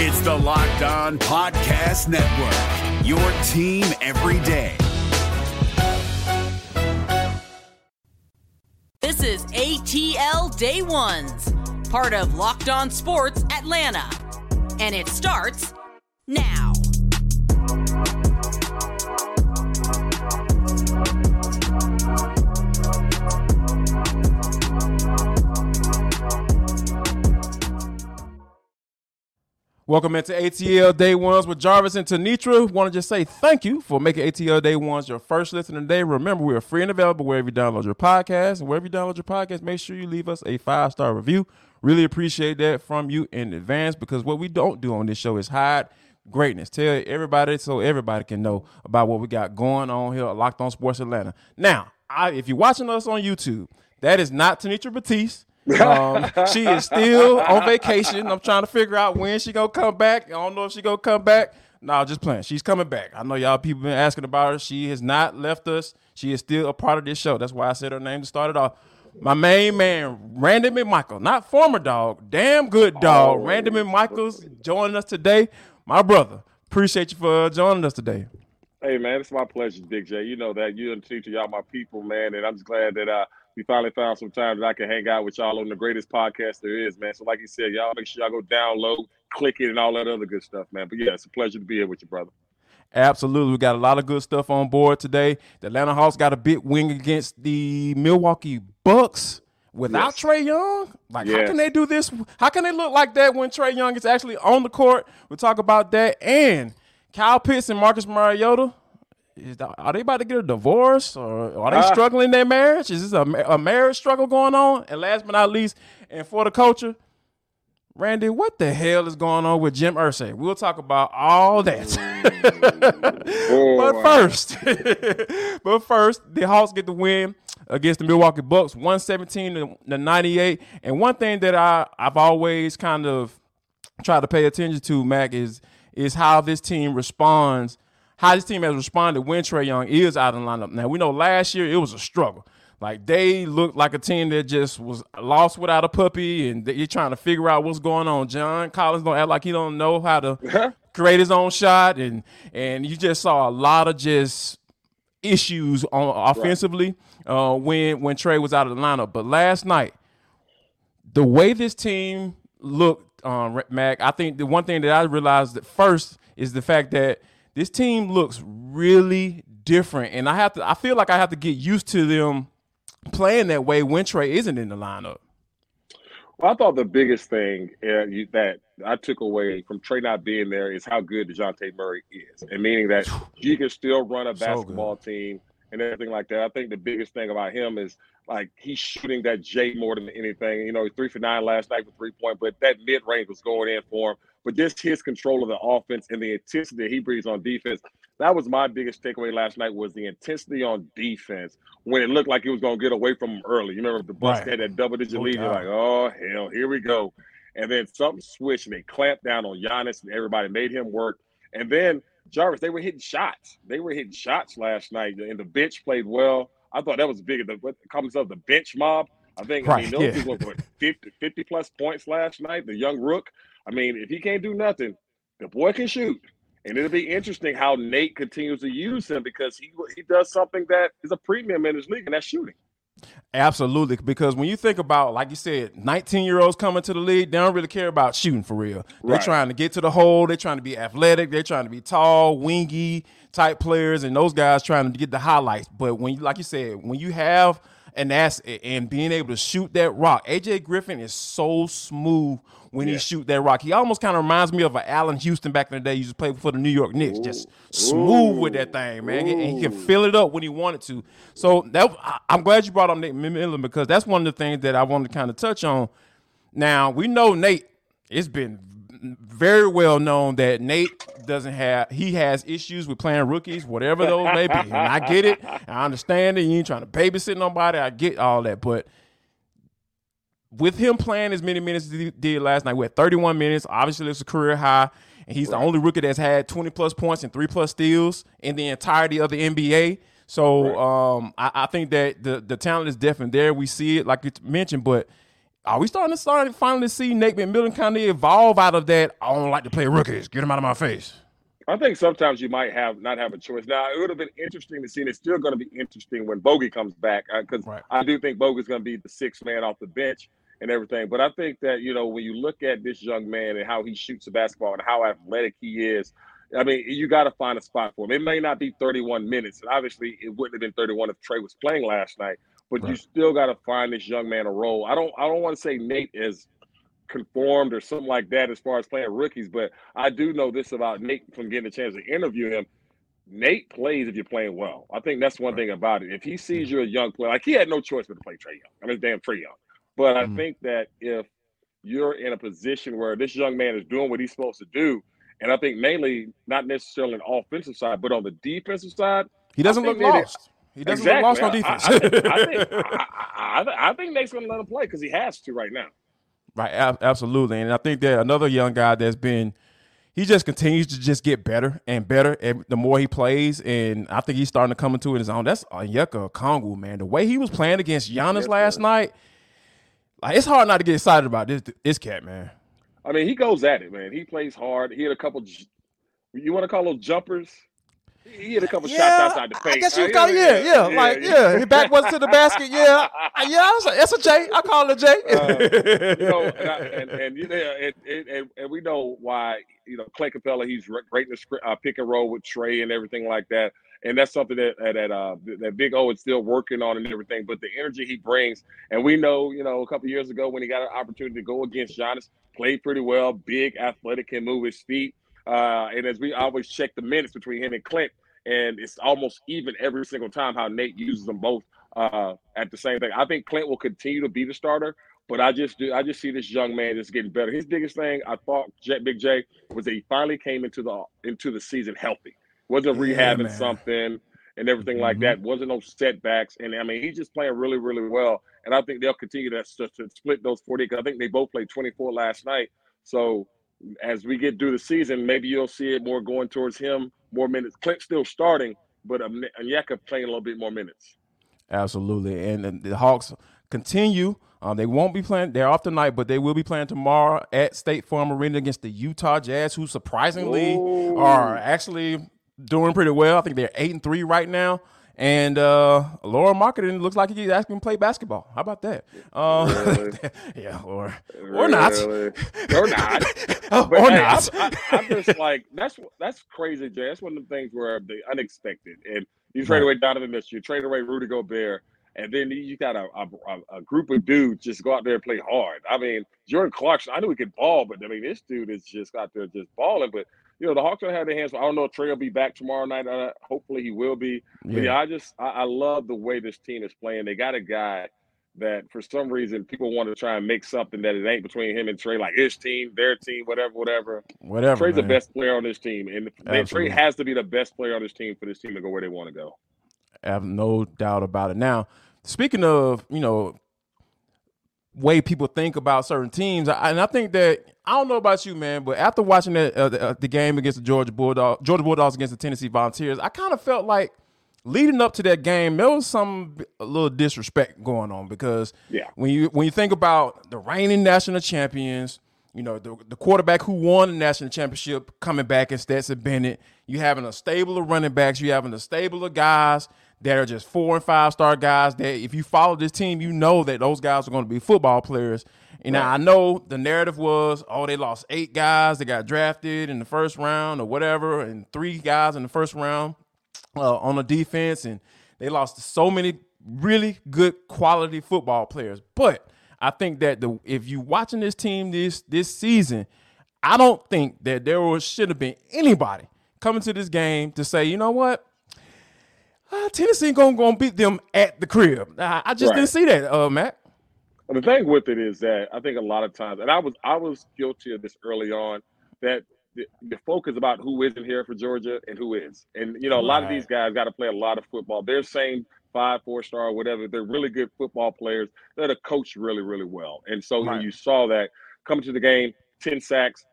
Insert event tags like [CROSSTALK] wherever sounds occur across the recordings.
It's the Locked On Podcast Network, your team every day. This is ATL Day Ones, part of Locked On Sports Atlanta. And it starts now. Welcome into ATL Day Ones with Jarvis and Tenitra. Want to just say thank you for making ATL Day Ones your first listen today. Remember, we are free and available wherever you download your podcast. And wherever you download your podcast, make sure you leave us a five star review. Really appreciate that from you in advance because what we don't do on this show is hide greatness. Tell everybody so everybody can know about what we got going on here at Locked On Sports Atlanta. Now, I, if you're watching us on YouTube, that is not Tenitra Batiste. Um, [LAUGHS] she is still on vacation. I'm trying to figure out when she gonna come back. I don't know if she gonna come back. No, just playing. She's coming back. I know y'all people been asking about her. She has not left us. She is still a part of this show. That's why I said her name to start it off. My main man, Randy McMichael, not former dog, damn good dog. Oh. Randy McMichael's joining us today. My brother, appreciate you for joining us today. Hey man, it's my pleasure, Big J. You know that you and teacher, y'all my people, man, and I'm just glad that uh we finally found some time that I can hang out with y'all on the greatest podcast there is, man. So like you said, y'all make sure y'all go download, click it, and all that other good stuff, man. But yeah, it's a pleasure to be here with you, brother. Absolutely. We got a lot of good stuff on board today. The Atlanta Hawks got a big win against the Milwaukee Bucks without Yes. Trae Young. Like, how can they do this? How can they look like that when Trae Young is actually on the court? We'll talk about that. And Kyle Pitts and Marcus Mariota. Is that, are they about to get a divorce or are they Ah. struggling in their marriage? Is this a, a marriage struggle going on? And last but not least, and for the culture, Randy, what the hell is going on with Jim Irsay? We'll talk about all that. [LAUGHS] but first, [LAUGHS] but first, the Hawks get the win against the Milwaukee Bucks, 117 to- to 98. And one thing that I, I've always kind of tried to pay attention to, Mac, is is how this team responds, how this team has responded when Trae Young is out of the lineup. Now we know last year it was a struggle. Like they looked like a team that just was lost without a puppy, and you're trying to figure out what's going on. John Collins don't act like he don't know how to create his own shot, and and you just saw a lot of just issues on offensively uh, when when Trae was out of the lineup. But last night, the way this team looked, um, Mac, I think the one thing that I realized at first is the fact that this team looks really different, and I have to. I feel like I have to get used to them playing that way when Trae isn't in the lineup. Well, I thought the biggest thing uh, you, that I took away from Trae not being there is how good Dejounte Murray is, and meaning that [SIGHS] he can still run a So basketball team and everything like that. I think the biggest thing about him is like he's shooting that J more than anything. You know, he's three for nine last night with three point, but that mid range was going in for him. But just his control of the offense and the intensity that he brings on defense. That was my biggest takeaway last night was the intensity on defense when it looked like he was going to get away from him early. You remember the Bucks Right. had that double digit Oh, lead. You're like, oh hell, here we go. And then something switched and they clamped down on Giannis and everybody made him work. And then Jarvis, they were hitting shots. They were hitting shots last night, and the bench played well. I thought that was big. The what comes up the bench mob. I think I Right, mean those yeah. people were what, 50, 50 plus points last night. The young rook. I mean, if he can't do nothing, the boy can shoot. And it'll be interesting how Nate continues to use him because he he does something that is a premium in his league, and that's shooting. Absolutely, because when you think about, like you said, 19 year olds coming to the league, they don't really care about shooting for real. They're Right. trying to get to the hole, they're trying to be athletic, they're trying to be tall, wingy type players, and those guys trying to get the highlights. But when, you like you said, when you have an asset and being able to shoot that rock, AJ Griffin is so smooth when he shoot that rock. He almost kind of reminds me of a Allan Houston back in the day. He used to play for the New York Knicks, just smooth with that thing, man, and he can fill it up when he wanted to. So that I- I'm glad you brought up Nate McMillan because that's one of the things that I wanted to kind of touch on. Now we know Nate. It's been very well known that Nate doesn't have he has issues with playing rookies, whatever those may be. And I get it. I understand it. You ain't trying to babysit nobody. I get all that, but with him playing as many minutes as he did last night, we had 31 minutes. Obviously, it's a career high, and he's the only rookie that's had 20 plus points and three plus steals in the entirety of the NBA. So um, I, I think that the the talent is definitely there. We see it, like you mentioned, but are we starting to start finally see Nate McMillan kind of evolve out of that? I don't like to play rookies. Get them out of my face. I think sometimes you might have not have a choice. Now it would have been interesting to see, and it's still going to be interesting when Bogey comes back because uh, right. I do think Bogey's going to be the sixth man off the bench and everything. But I think that you know when you look at this young man and how he shoots the basketball and how athletic he is, I mean you got to find a spot for him. It may not be 31 minutes, and obviously it wouldn't have been 31 if Trae was playing last night. But right. you still got to find this young man a role. I don't. I don't want to say Nate is conformed or something like that as far as playing rookies. But I do know this about Nate from getting a chance to interview him. Nate plays if you're playing well. I think that's one thing about it. If he sees you're a young player, like he had no choice but to play Trae Young. I mean, damn Trae Young. But I mm-hmm. think that if you're in a position where this young man is doing what he's supposed to do, and I think mainly not necessarily on the offensive side, but on the defensive side, he doesn't look lost. He doesn't exactly. look lost on defense. I, [LAUGHS] I, think, I, think, I, I think Nate's going to let him play because he has to right now. Right, absolutely. And I think that another young guy that's been he just continues to just get better and better and the more he plays. And I think he's starting to come into his own. That's Onyeka Okongwu, man. The way he was playing against Giannis yes, last night, like it's hard not to get excited about this this cat, man. I mean, he goes at it, man. He plays hard. He had a couple. You want to call those jumpers? He hit a couple yeah, shots outside the face. I guess you call it, yeah, yeah, yeah, like yeah. yeah. His back was to the basket, yeah, yeah. That's a J. I call it a J. uh, you know, and, I, [LAUGHS] and, and you know, and, and, and, we know why. You know, Clint Capela, he's great in the uh, pick and roll with Trae and everything like that. And that's something that that uh, that Big O is still working on and everything. But the energy he brings, and we know, you know, a couple years ago when he got an opportunity to go against Giannis, played pretty well, big, athletic, can move his feet. Uh, and as we always check the minutes between him and Clint, and it's almost even every single time how Nate uses them both uh, at the same thing. I think Clint will continue to be the starter, but I just do I just see this young man just getting better. His biggest thing I thought Big J was that he finally came into the into the season healthy. Wasn't rehabbing man. something and everything mm-hmm. like that. Wasn't no setbacks. And I mean, he's just playing really, really well. And I think they'll continue to, to, to split those 40. I think they both played 24 last night. So as we get through the season, maybe you'll see it more going towards him, more minutes. Clint still starting, but Onyeka playing a little bit more minutes. Absolutely, and the Hawks continue. Um, they won't be playing. They're off tonight, but they will be playing tomorrow at State Farm Arena against the Utah Jazz, who surprisingly Ooh. are actually doing pretty well. I think they're eight and three right now. And uh, Lauri Markkanen looks like he's asking to play basketball. How about that? Uh, really? [LAUGHS] yeah, or or not, or not, [LAUGHS] or hey, not. I, am just like that's that's crazy, Jay. That's one of the things where the unexpected. And you trade right. away Donovan Mitchell, you trade away Rudy Gobert, and then you got a, a, a, group of dudes just go out there and play hard. I mean, Jordan Clarkson, I knew he could ball, but I mean, this dude is just out there just balling. But you know, the Hawks don't have their hands. I don't know if Trae will be back tomorrow night. Uh, hopefully, he will be. Yeah. But yeah, I just I, I, love the way this team is playing. They got a guy that for some reason people want to try and make something that it ain't between him and Trae, like his team, their team, whatever, whatever. Whatever. Trae's man. the best player on this team, and Trae has to be the best player on this team for this team to go where they want to go. I have no doubt about it. Now, speaking of you know way people think about certain teams. And I think that I don't know about you, man, but after watching the, uh, the, uh, the, game against the Georgia Bulldogs, Georgia Bulldogs against the Tennessee Volunteers, I kind of felt like leading up to that game, there was some a little disrespect going on because yeah. when you when you think about the reigning national champions, you know the, the quarterback who won the national championship coming back in Stetson Bennett, you having a stable of running backs, you having a stable of guys that are just four and five star guys that if you follow this team, you know that those guys are going to be football players. And right. I know the narrative was, oh, they lost eight guys that got drafted in the first round or whatever, and three guys in the first round uh, on the defense, and they lost so many really good quality football players. But I think that the if you watching this team this this season, I don't think that there was, should have been anybody coming to this game to say, you know what, uh, Tennessee gonna gonna beat them at the crib. I, I just right. didn't see that, uh, Matt. the thing with it is that I think a lot of times, and I was I was guilty of this early on, that the, the focus about who isn't here for Georgia and who is, and you know a lot of these guys got to play a lot of football. They're saying five, four star, whatever. They're really good football players. They're coached really, really well, and so right. when you saw that coming to the game, 10 sacks,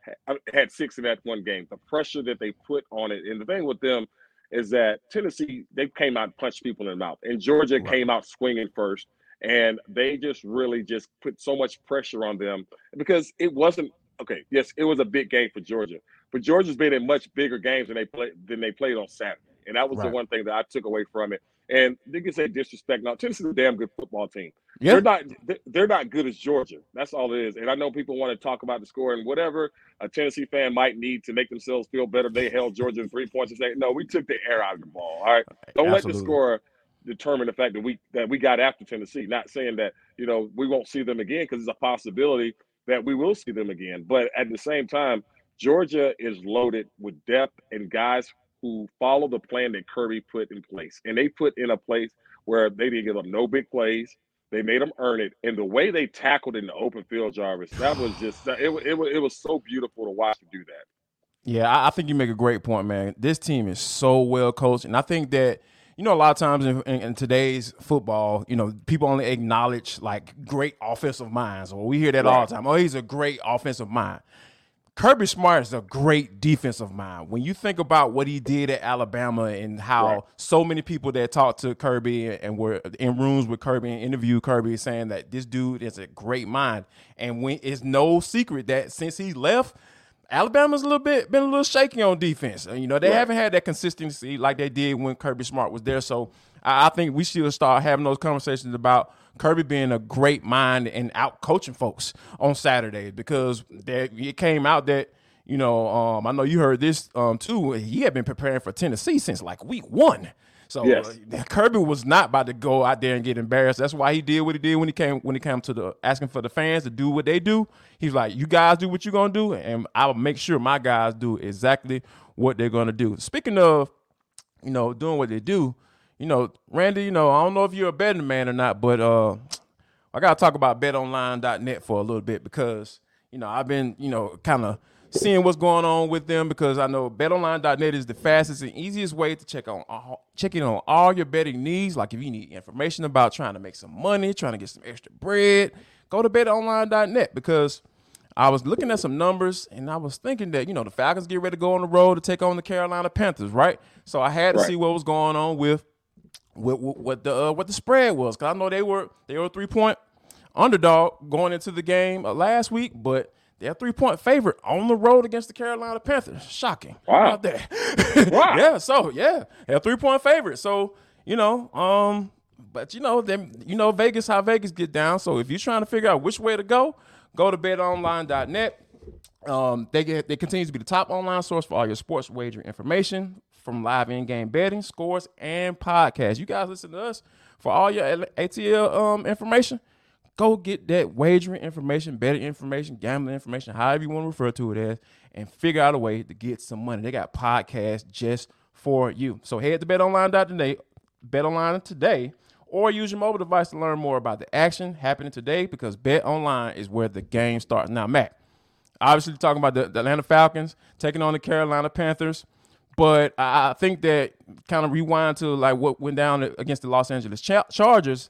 had six in that one game. The pressure that they put on it. And the thing with them is that Tennessee they came out and punched people in the mouth, and Georgia right. came out swinging first. and they just really just put so much pressure on them because it wasn't okay. Yes, it was a big game for Georgia, but Georgia's been in much bigger games than they play than they played on Saturday, and that was right. the one thing that I took away from it. And you can say disrespect. Now Tennessee's a damn good football team. Yeah. They're not they're not good as Georgia. That's all it is. And I know people want to talk about the score and whatever a Tennessee fan might need to make themselves feel better. They held Georgia in three points and say, no, we took the air out of the ball. All right. Don't Absolutely. let the score determine the fact that we that we got after Tennessee. Not saying that, you know, we won't see them again because it's a possibility that we will see them again. But at the same time, Georgia is loaded with depth and guys who follow the plan that Kirby put in place. And they put in a place where they didn't give up no big plays. They made them earn it, and the way they tackled in the open field, Jarvis, that was just it. It, it, it was so beautiful to watch them do that. Yeah, I think you make a great point, man. This team is so well coached, and I think that you know a lot of times in, in, in today's football, you know, people only acknowledge like great offensive minds, or we hear that right. all the time. Oh, he's a great offensive mind. Kirby Smart is a great defensive mind. When you think about what he did at Alabama and how right. so many people that talked to Kirby and were in rooms with Kirby and interviewed Kirby saying that this dude is a great mind. And when it's no secret that since he left, Alabama's a little bit been a little shaky on defense. You know, they right. haven't had that consistency like they did when Kirby Smart was there. So I think we should start having those conversations about – Kirby being a great mind and out coaching folks on Saturdays because there, it came out that you know um, I know you heard this um, too. He had been preparing for Tennessee since like week one. So yes. uh, Kirby was not about to go out there and get embarrassed. That's why he did what he did when he came when he came to the asking for the fans to do what they do. He's like, "You guys do what you're gonna do, and I'll make sure my guys do exactly what they're gonna do." Speaking of, you know, doing what they do, you know, Randy, you know, I don't know if you're a betting man or not, but uh, I got to talk about betonline.net for a little bit because, you know, I've been, you know, kind of seeing what's going on with them because I know betonline.net is the fastest and easiest way to check on check in on all your betting needs. Like if you need information about trying to make some money, trying to get some extra bread, go to betonline.net because I was looking at some numbers and I was thinking that, you know, the Falcons get ready to go on the road to take on the Carolina Panthers, right? So I had to right. see what was going on with what, what the uh, what the spread was because I know they were they were a three point underdog going into the game uh, last week, but they're a three point favorite on the road against the Carolina Panthers. Shocking. Wow. There. [LAUGHS] wow. yeah. So yeah, they're a three point favorite. So you know, um, but you know, them you know Vegas how Vegas get down. So if you're trying to figure out which way to go, go to betonline.net. Um, they get they continue to be the top online source for all your sports wagering information from live in-game betting, scores, and podcasts. You guys listen to us for all your ATL um, information. Go get that wagering information, betting information, gambling information, however you want to refer to it as, and figure out a way to get some money. They got podcasts just for you. So head to betonline.today, betonline today, or use your mobile device to learn more about the action happening today because Bet Online is where the game starts. Now, Matt, obviously talking about the, the Atlanta Falcons taking on the Carolina Panthers. But I think that kind of rewind to like what went down against the Los Angeles Chargers.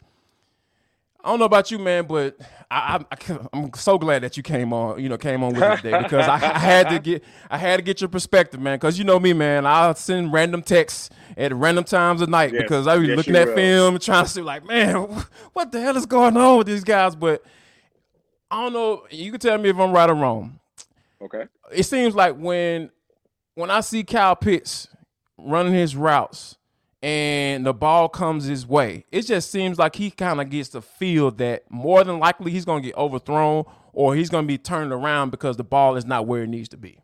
I don't know about you, man, but I, am so glad that you came on. You know, came on with me today because I, I, had to get I had to get your perspective, man. Because you know me, man. I'll send random texts at random times of night yes. because I be yes, looking at will. film trying to see, like, man, what the hell is going on with these guys? But I don't know. You can tell me if I'm right or wrong. Okay. It seems like when when I see Kyle Pitts running his routes and the ball comes his way, it just seems like he kind of gets the feel that more than likely he's going to get overthrown or he's going to be turned around because the ball is not where it needs to be.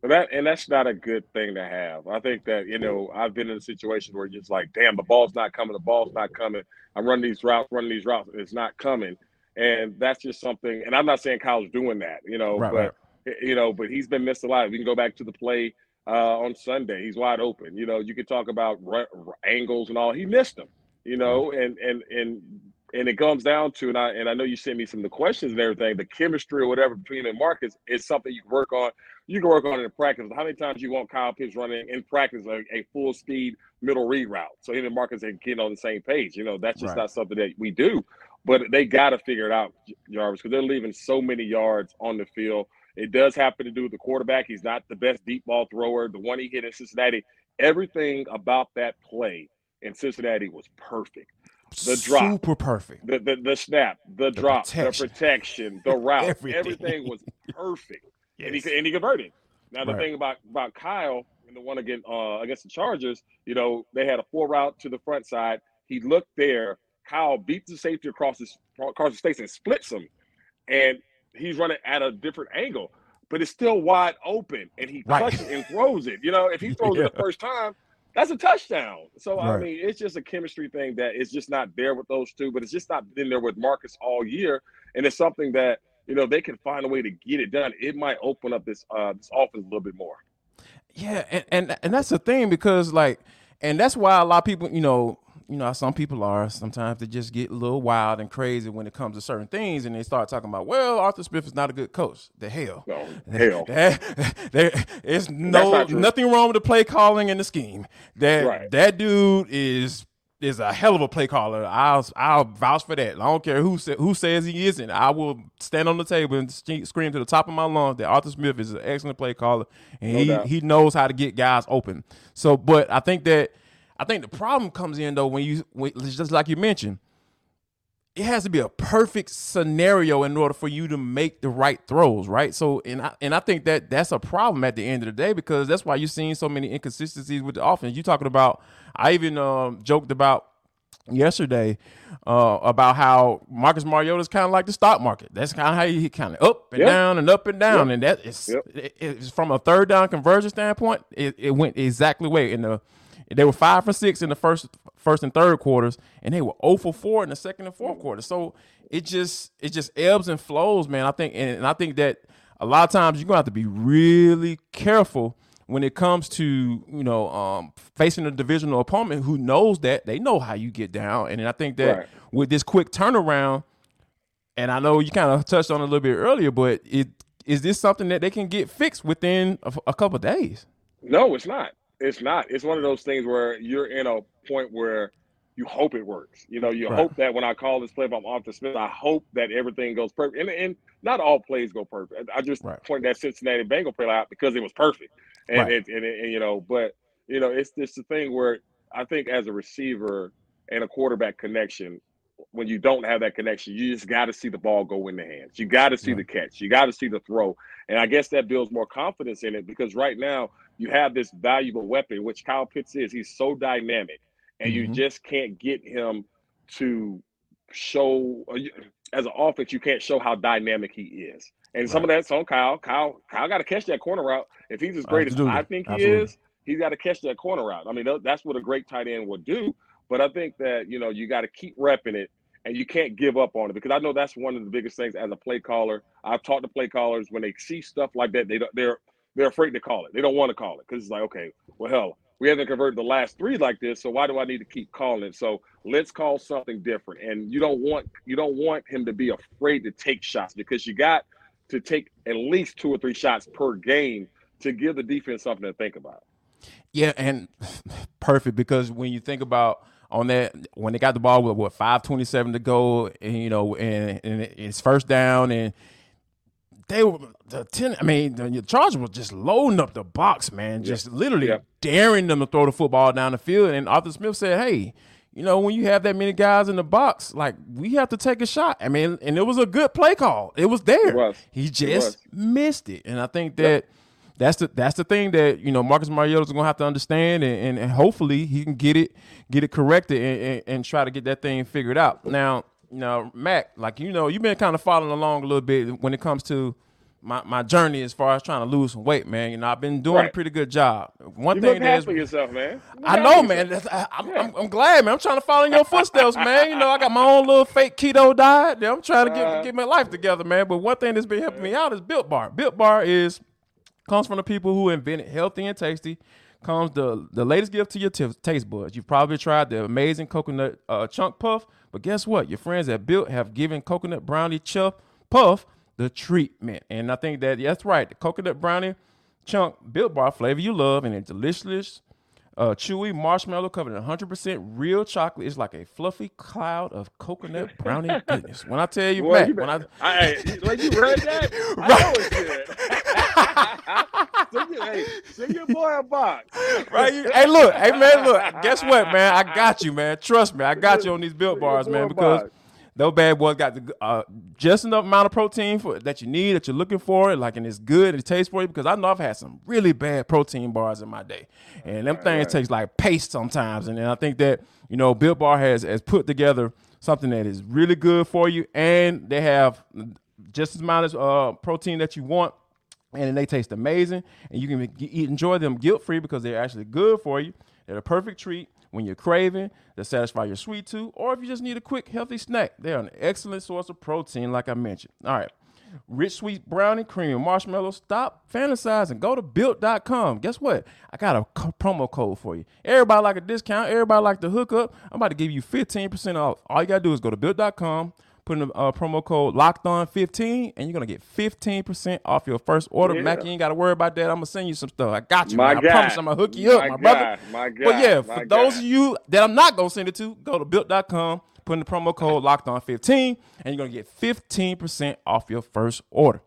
But that and that's not a good thing to have. I think that you know I've been in a situation where it's like, damn, the ball's not coming, the ball's not coming. I'm running these routes, running these routes, and it's not coming, and that's just something. And I'm not saying Kyle's doing that, you know, right, but right. you know, but he's been missed a lot. We can go back to the play uh, on Sunday. He's wide open. You know, you could talk about angles and all. He missed them. You know, and and and and it comes down to and I and I know you sent me some of the questions and everything. The chemistry or whatever between him and Marcus is something you can work on. You can work on it in practice. How many times you want Kyle Pitts running in practice a, a full speed middle read route so him and Marcus can get on the same page? You know, that's just right. not something that we do. But they got to figure it out, Jarvis, because they're leaving so many yards on the field. It does happen to do with the quarterback. He's not the best deep ball thrower. The one he hit in Cincinnati, everything about that play in Cincinnati was perfect. the drop, super perfect. The the, the snap, the, drop, protection. the protection, [LAUGHS] the route, Everything. everything. was perfect, and he and he converted. Now the Right. thing about about Kyle and the one against uh, against the Chargers, you know, they had a four route to the front side. He looked there. Kyle beats the safety across his across the space and splits him, and he's running at a different angle, but it's still wide open, and he Right. cuts it and throws it. You know, if he [LAUGHS] throws it the first time, that's a touchdown. So I mean, it's just a chemistry thing that is just not there with those two, but it's just not been there with Marcus all year, and it's something that you know they can find a way to get it done. It might open up this uh this offense a little bit more. Yeah, and, and and that's the thing because like, and that's why a lot of people, you know, you know, some people are sometimes they just get a little wild and crazy when it comes to certain things, and they start talking about, well, Arthur Smith is not a good coach. The hell, No, [LAUGHS] hell. There is no nothing wrong with the play calling and the scheme. That Right. that dude is is a hell of a play caller. I'll I'll vouch for that. I don't care who sa- who says he isn't. I will stand on the table and scream to the top of my lungs that Arthur Smith is an excellent play caller and No he doubt. he knows how to get guys open. So, but I think that I think the problem comes in though when you when, just like you mentioned it has to be a perfect scenario in order for you to make the right throws, right? So, and I and I think that that's a problem at the end of the day because that's why you're seeing so many inconsistencies with the offense. You talking about? I even um, joked about yesterday uh, about how Marcus Mariota is kind of like the stock market. That's kind of how he kind of up and Yep. down and up and down, Yep. and that is Yep. it- it's from a third down conversion standpoint. It, it went exactly way in the. They were five for six in the first first and third quarters, and they were 0 for four in the second and fourth quarter. So it just it just ebbs and flows, man. I think and, and I think that a lot of times you're gonna have to be really careful when it comes to you know um, facing a divisional opponent who knows that they know how you get down, and I think that Right. with this quick turnaround, and I know you kind of touched on it a little bit earlier, but it is this something that they can get fixed within a, a couple of days? No, it's not. It's not. It's one of those things where you're in a point where you hope it works. You know, you Right. hope that when I call this play from Arthur Smith, I hope that everything goes perfect. And, and not all plays go perfect. I just Right. point that Cincinnati Bengal play out because it was perfect. And, Right. it, and, and, you know, but you know, it's just the thing where I think as a receiver and a quarterback connection, when you don't have that connection, you just got to see the ball go in the hands. You got to see the catch. You got to see the throw. And I guess that builds more confidence in it because right now you have this valuable weapon, which Kyle Pitts is. He's so dynamic, and you Mhm. just can't get him to show as an offense. You can't show how dynamic he is. And some of that's on Kyle. Kyle, Kyle got to catch that corner route. If he's as great Absolutely. as I think he Absolutely. is, he's got to catch that corner route. I mean, that's what a great tight end would do. But I think that you know you got to keep repping it, and you can't give up on it because I know that's one of the biggest things as a play caller. I've talked to play callers when they see stuff like that, they they're they're afraid to call it. They don't want to call it because it's like, okay, well, hell, we haven't converted the last three like this, so why do I need to keep calling? So let's call something different. And you don't want you don't want him to be afraid to take shots because you got to take at least two or three shots per game to give the defense something to think about. Yeah, and [LAUGHS] perfect because when you think about on that when they got the ball with what five twenty seven to go, and you know, and, and it's first down, and they were the ten. I mean, the Chargers were just loading up the box, man, just literally Yeah. daring them to throw the football down the field. And Arthur Smith said, "Hey." You know, when you have that many guys in the box, like we have to take a shot. I mean, and it was a good play call. It was there. It was. He It just was. missed it. And I think that that's the that's the thing that you know Marcus Mariota's gonna have to understand, and, and, and hopefully he can get it get it corrected and, and, and try to get that thing figured out. Now, you know, Mac, like you know, you've been kind of following along a little bit when it comes to my, my journey as far as trying to lose some weight, man. You know, I've been doing a pretty good job. One You thing is yourself, man. I know, man. I, I'm, I'm, I'm glad, man. I'm trying to follow in your footsteps, man. You know, I got my own little fake keto diet. that I'm trying to get Uh-huh. get my life together, man. But one thing that's been helping me out is Built Bar. Built Bar is comes from the people who invented healthy and tasty. Comes the the latest gift to your t- taste buds. You've probably tried the amazing coconut uh, chunk puff, but guess what? Your friends at Built have given coconut brownie chunk puff the treatment, and I think that that's right. The coconut brownie chunk Built Bar flavor you love, and it's delicious. Uh, chewy marshmallow covered in 100% real chocolate. It's like a fluffy cloud of coconut brownie [LAUGHS] goodness. When I tell you, Boy, Mac, you when I I, like you read that, [LAUGHS] I know it's good. [LAUGHS] so, you, hey, Give your boy a box. right? Hey, look, hey man, look. Guess what, man? I got you, man. Trust me, I got you on these built bars, man, because those bad boys got the uh, just enough amount of protein for that you need that you're looking for, like and it's good, it tastes for you. Because I know I've had some really bad protein bars in my day, and them things taste like paste sometimes. And, and I think that you know, Built Bar has has put together something that is really good for you, and they have just as amount of uh, protein that you want and they taste amazing and you can enjoy them guilt free because they're actually good for you. They're a perfect treat when you're craving to satisfy your sweet tooth or if you just need a quick healthy snack they're an excellent source of protein like i mentioned. All right rich sweet brownie cream marshmallow stop fantasizing. Go to built.com guess what? I got a promo code for you. Everybody like a discount. Everybody like the hookup. I'm about to give you 15% off. All you gotta do is go to built.com put in the uh, promo code locked on 15 and you're gonna get 15% off your first order. Yeah. Mac, you ain't gotta worry about that. I'm gonna send you some stuff. I got you. My man. guy. I promise I'm gonna hook you up, My my, guy. brother. My guy. But yeah, My for those of you that I'm not gonna send it to, go to built.com, put in the promo code locked on 15, and you're gonna get 15% off your first order.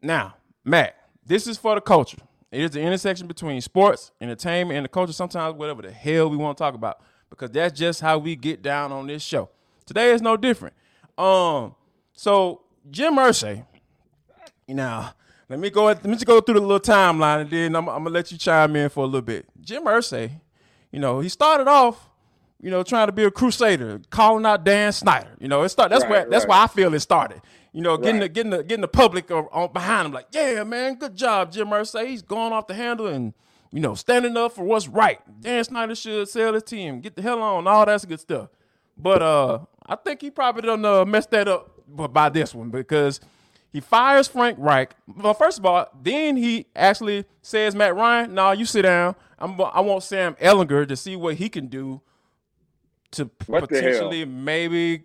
Now, Mac, this is for the culture. It is the intersection between sports, entertainment, and the culture, sometimes whatever the hell we want to talk about. Because that's just how we get down on this show. Today is no different. Um, so Jim Irsay, you know, let me go let me just go through the little timeline and then I'm, I'm gonna let you chime in for a little bit. Jim Irsay, you know, he started off, you know, trying to be a crusader, calling out Dan Snyder. You know, it start that's Right, where that's right. why I feel it started. You know, getting the getting the getting the public on, behind him, like, yeah, man, good job, Jim Irsay. He's going off the handle and you know, standing up for what's right. Dan Snyder should sell his team, get the hell on, all that's good stuff. But uh, I think he probably done uh, messed that up by this one because he fires Frank Reich. Well, first of all, then he actually says, Matt Ryan, no, you sit down. I'm, I want Sam Ehlinger to see what he can do to What potentially maybe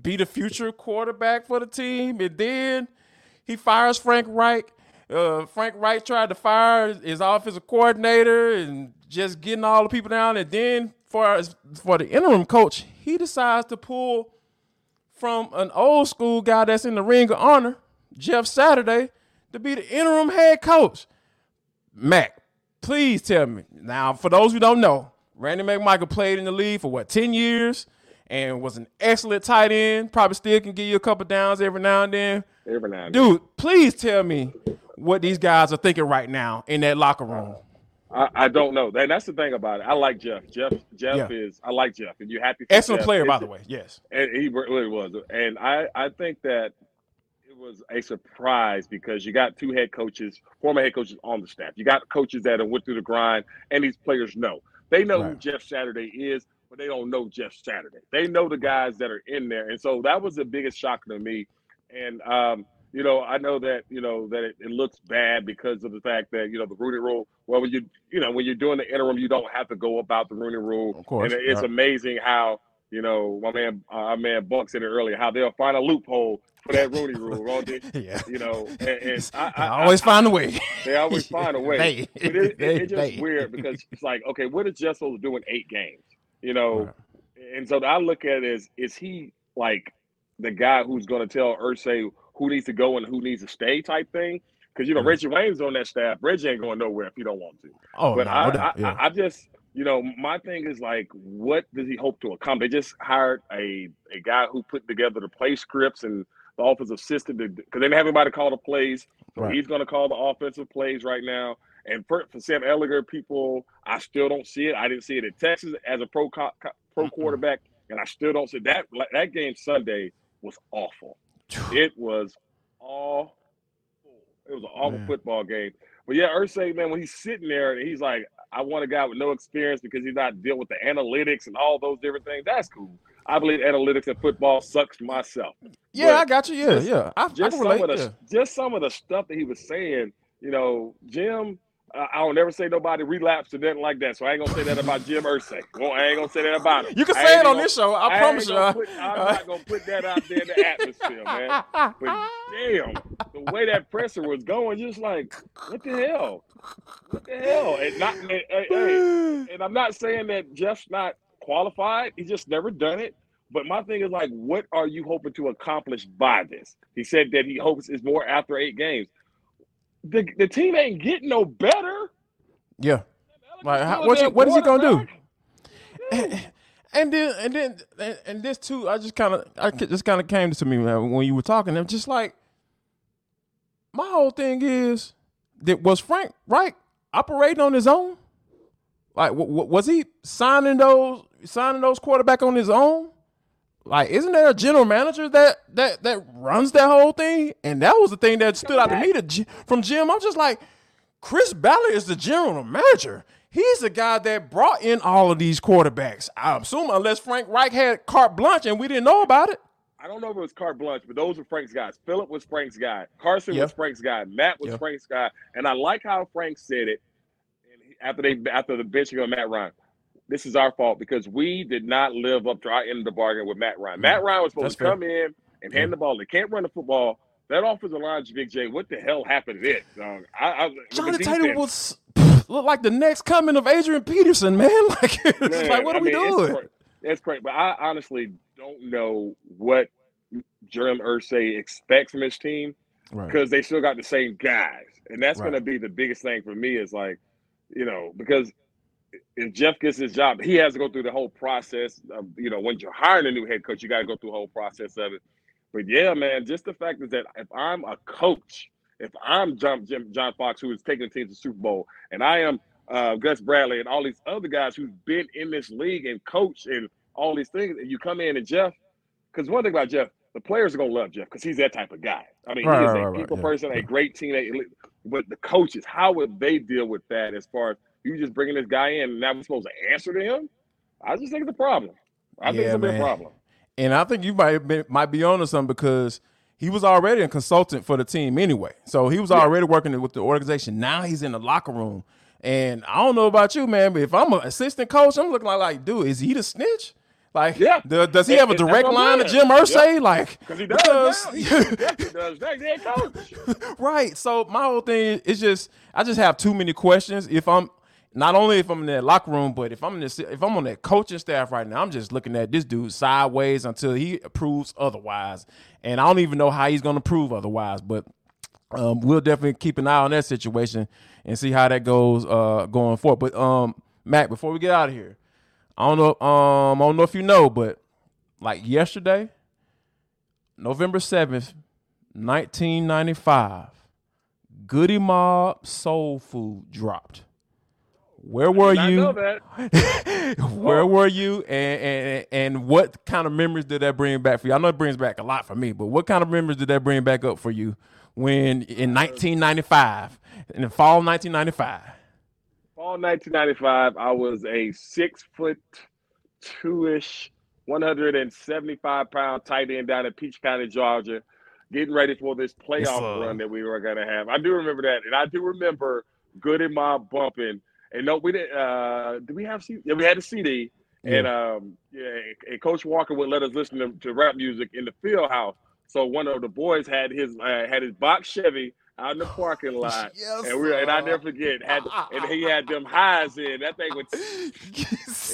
be the future quarterback for the team. And then he fires Frank Reich. Uh, Frank Reich tried to fire his offensive coordinator and just getting all the people down. And then for for the interim coach, he decides to pull from an old school guy that's in the Ring of Honor, Jeff Saturday, to be the interim head coach. Mac, please tell me. Now, for those who don't know, Randy McMichael played in the league for what, 10 years and was an excellent tight end. Probably still can give you a couple downs every now and then. Every now and then. Dude, please tell me what these guys are thinking right now in that locker room. I, I don't know. And that's the thing about it. I like Jeff. Jeff Jeff Yeah. is I like Jeff, and you're happy. Excellent Jeff. player, by It's- the way. Yes. And he really was. And I, I think that it was a surprise because you got two head coaches, former head coaches on the staff. You got coaches that have went through the grind, and these players know. They know who Jeff Saturday is, but they don't know Jeff Saturday. They know the guys that are in there. And so that was the biggest shock to me. And um, you know, I know that, you know, that it, it looks bad because of the fact that, you know, the Rooney rule, well when you you know, when you're doing the interim, you don't have to go about the Rooney rule. Of course, And it's yeah. amazing how you know, my man, uh, our man Buck said it earlier, how they'll find a loophole for that Rooney [LAUGHS] rule? Yeah. You know, and, and [LAUGHS] I, I, I always find a way. they always [LAUGHS] find a way. They- but it, it, it's just they. weird because it's like, okay, what is Jeff supposed to do in eight games? You know, Right. and so I look at it as is he like the guy who's going to tell Irsay who needs to go and who needs to stay type thing? Because you know. Reggie Wayne's on that staff. Reggie ain't going nowhere if he don't want to. Oh, but no, I. I, yeah. I, I just, you know, my thing is like, what does he hope to accomplish? They just hired a a guy who put together the play scripts and the offensive assistant because they didn't have anybody call the plays. So Right. he's going to call the offensive plays right now. And for, for Sam Ehlinger, people, I still don't see it. I didn't see it in Texas as a pro co- pro quarterback, and I still don't see that. That game Sunday was awful. [SIGHS] It was all It was an awful Man. football game. But yeah, Irsay, man, when he's sitting there and he's like, I want a guy with no experience because he's not dealing with the analytics and all those different things. That's cool. I believe analytics in football sucks myself. yeah, but I got you. Yeah, just- yeah. I, I Just can some relate. of the yeah. just some of the stuff that he was saying, you know, Jim. I I don't ever say nobody relapsed or nothing like that. So I ain't gonna say that about Jim Irsay. Well, I ain't gonna say that about him. You can say it on gonna- this show. I, ain't promise you. Uh, I- put- I'm not gonna put that out there in the [LAUGHS] atmosphere, man. But damn, the way that presser was going, just like, what the hell? What the hell? And not, and, and- and- and I'm not saying that Jeff's not qualified. He's just never done it. But my thing is like, what are you hoping to accomplish by this? He said that he hopes it's more after eight games. The, the team ain't getting no better. Yeah. Like, how, what is he gonna do? And, [LAUGHS] and then and then and, and this too, I just kind of I just kind of came to me uh, when you were talking. I'm just like, my whole thing is that was Frank Reich operating on his own? Like, w- w- was he signing those signing those quarterback on his own? Like, isn't there a general manager that that that runs that whole thing? And that was the thing that stood out to me to, from Jim. I'm just like, Chris Ballard is the general manager. He's the guy that brought in all of these quarterbacks. I assume, unless Frank Reich had carte blanche and we didn't know about it. I don't know if it was carte blanche, but those were Frank's guys. Philip was Frank's guy. Carson Yeah. was Frank's guy. Matt was Yeah. Frank's guy. And I like how Frank said it after they after the benching of Matt Ryan. This is our fault because we did not live up to our end of the bargain with Matt Ryan. Mm. Matt Ryan was supposed That's to fair. come in and hand the ball. They can't run the football. That offensive line, Big J, what the hell happened to it? dog? I, I, with the Jonathan Tatum defense- was looked like the next coming of Adrian Peterson, man. [LAUGHS] Like, Man, like, what are I we mean, doing? It's, cra- it's great, but I honestly don't know what Jerem Irsay expects from his team Right. because they still got the same guys, and that's Right. going to be the biggest thing for me. Is like, you know, because if Jeff gets his job, he has to go through the whole process. Of, you know, when you're hiring a new head coach, you got to go through the whole process of it. But yeah, man, just the fact is that if I'm a coach, if I'm John Jim, John Fox, who is taking the team to the Super Bowl, and I am uh, Gus Bradley and all these other guys who've been in this league and coach and all these things, and you come in and Jeff, because one thing about Jeff, the players are gonna love Jeff because he's that type of guy. I mean, Right, he is right, a right, right, people yeah, person, yeah. a great teammate. But the coaches, how would they deal with that? As far as you just bringing this guy in, and now we're supposed to answer to him? I just think it's a problem. I think it's a big problem. And I think you might be, might be onto something because he was already a consultant for the team anyway. So he was already working with the organization. Now he's in the locker room. And I don't know about you, man, but if I'm an assistant coach, I'm looking like, like, dude, is he the snitch? Like, Yeah. do- does he have a direct line to. Jim Irsay? Like, Because he does. He, [LAUGHS] he does. That coach. [LAUGHS] right. So my whole thing is just I just have too many questions. If I'm not only if I'm in that locker room, but if I'm in this, if I'm on that coaching staff right now, I'm just looking at this dude sideways until he proves otherwise. And I don't even know how he's going to prove otherwise. But um, we'll definitely keep an eye on that situation and see how that goes uh, going forward. But um, Mac, before we get out of here, I don't know. Um, I don't know if you know, but like yesterday, November seventh, nineteen ninety five. Goodie Mob Soul Food dropped. Where were I you? know that. [LAUGHS] Where were you? And, and and what kind of memories did that bring back for you? I know it brings back a lot for me, but what kind of memories did that bring back up for you when in uh, 1995, in the fall of 1995? Fall 1995, I was a six foot two ish, 175 pound tight end down in Peach County, Georgia, getting ready for this playoff sir. run that we were going to have. I do remember that. And I do remember Goodie Mob bumping. And no, we didn't. Uh, did we have CD? Yeah, we had a CD. And um, yeah, and Coach Walker would let us listen to, to rap music in the field house. So one of the boys had his uh, had his box Chevy out in the parking [LAUGHS] lot, Yes, and we and I never forget had and he had them [LAUGHS] highs in that thing was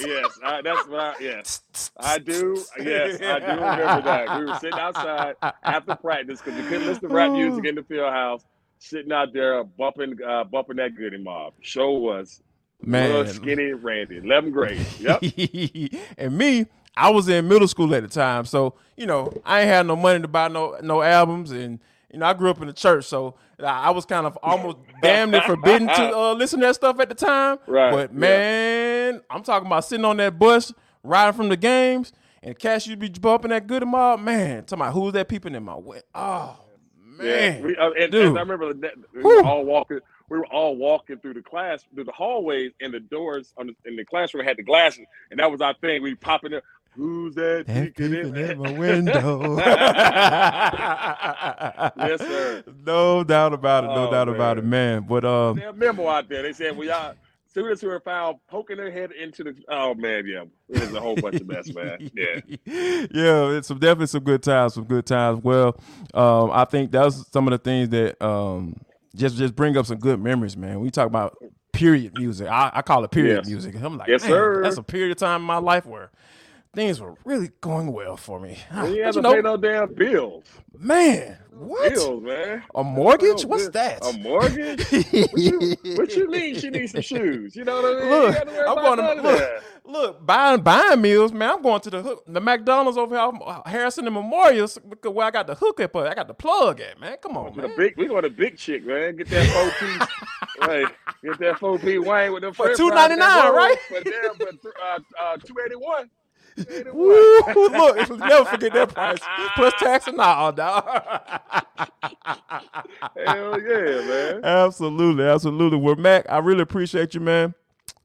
yes I, that's what I yes I do yes I do remember that we were sitting outside after practice because we couldn't listen to rap music [LAUGHS] in the field house sitting out there bumping uh, bumping that Goodie Mob show was Man. skinny Randy 11th grade [LAUGHS] yep and me, I was in middle school at the time, so you know I ain't had no money to buy no no albums, and you know I grew up in the church, so I was kind of almost damn near forbidden to [LAUGHS] uh, listen to that stuff at the time. Right, But yeah. man, I'm talking about sitting on that bus riding from the games, and Cash to be bumping that Goodie Mob. Man, talking about who's that peeping in my way? Oh Yeah, we, uh, and, and I remember that we were all walking. We were all walking through the class, through the hallways, and the doors on the, in the classroom had the glasses, and that was our thing. We popping up. Who's that? Peeking in? in my window. [LAUGHS] Yes, sir. No doubt about it. No Oh, doubt about it, man. But um, have memo out there. They said, "Well, y'all students who are found poking their head into the." Oh man, yeah, it was a whole bunch of mess, man. Yeah, [LAUGHS] yeah, it's some definitely some good times, some good times. Well, um, I think that's some of the things that um just just bring up some good memories, man. We talk about period music. I, I call it period Yes. music. I'm like, Yes, sir. that's a period of time in my life where things were really going well for me. You But have to know, pay no damn bills. man, what? Bills, man. A mortgage? What's that? A mortgage? what, you, [LAUGHS] what you mean? She needs some shoes. You know what I mean? Look, you got to worry I'm going to look, look, buying buying meals, man. I'm going to the hook, the McDonald's over here, Harrison and Memorial, where I got the hookup, at, I got the plug at, man. Come on, man. big, we going to big chick, man. Get that four piece, [LAUGHS] right? Get that four piece Wayne with the For french $2.99, right? roll, But damn, but uh, uh, two eighty one. Woo, look, never forget that price. Plus tax and all, dog. Hell yeah, man. absolutely, absolutely. Well, Mac, I really appreciate you, man,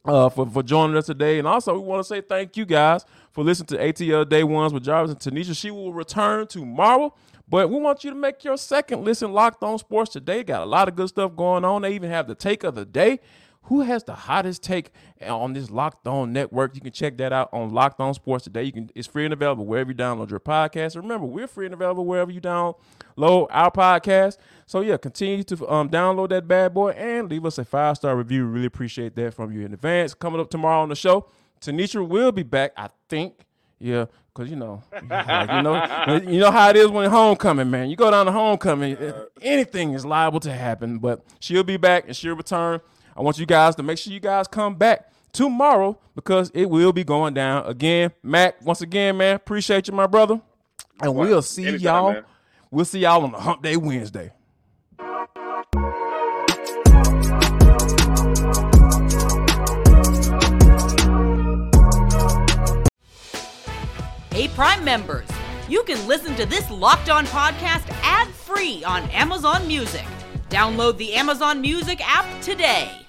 uh, for, for joining us today. And also, we want to say thank you guys for listening to ATL Day Ones with Jarvis and Tenitra. She will return tomorrow. But we want you to make your second listen locked on sports today. Got a lot of good stuff going on. They even have the take of the day. Who has the hottest take on this Locked On network? You can check that out on Locked On Sports today. You can it's free and available wherever you download your podcast. Remember, we're free and available wherever you download our podcast. So yeah, continue to um, download that bad boy and leave us a five star review. We really appreciate that from you in advance. Coming up tomorrow on the show, Tenitra will be back. I think. Yeah, cause you know, like, you know, [LAUGHS] you know how it is when homecoming, man. You go down to homecoming, anything is liable to happen. But she'll be back and she'll return. I want you guys to make sure you guys come back tomorrow because it will be going down again. Mac, once again, man, appreciate you, my brother, and we'll see Anytime, y'all. man. We'll see y'all on the Hump Day Wednesday. Hey, Prime members, you can listen to this Locked On podcast ad free on Amazon Music. Download the Amazon Music app today.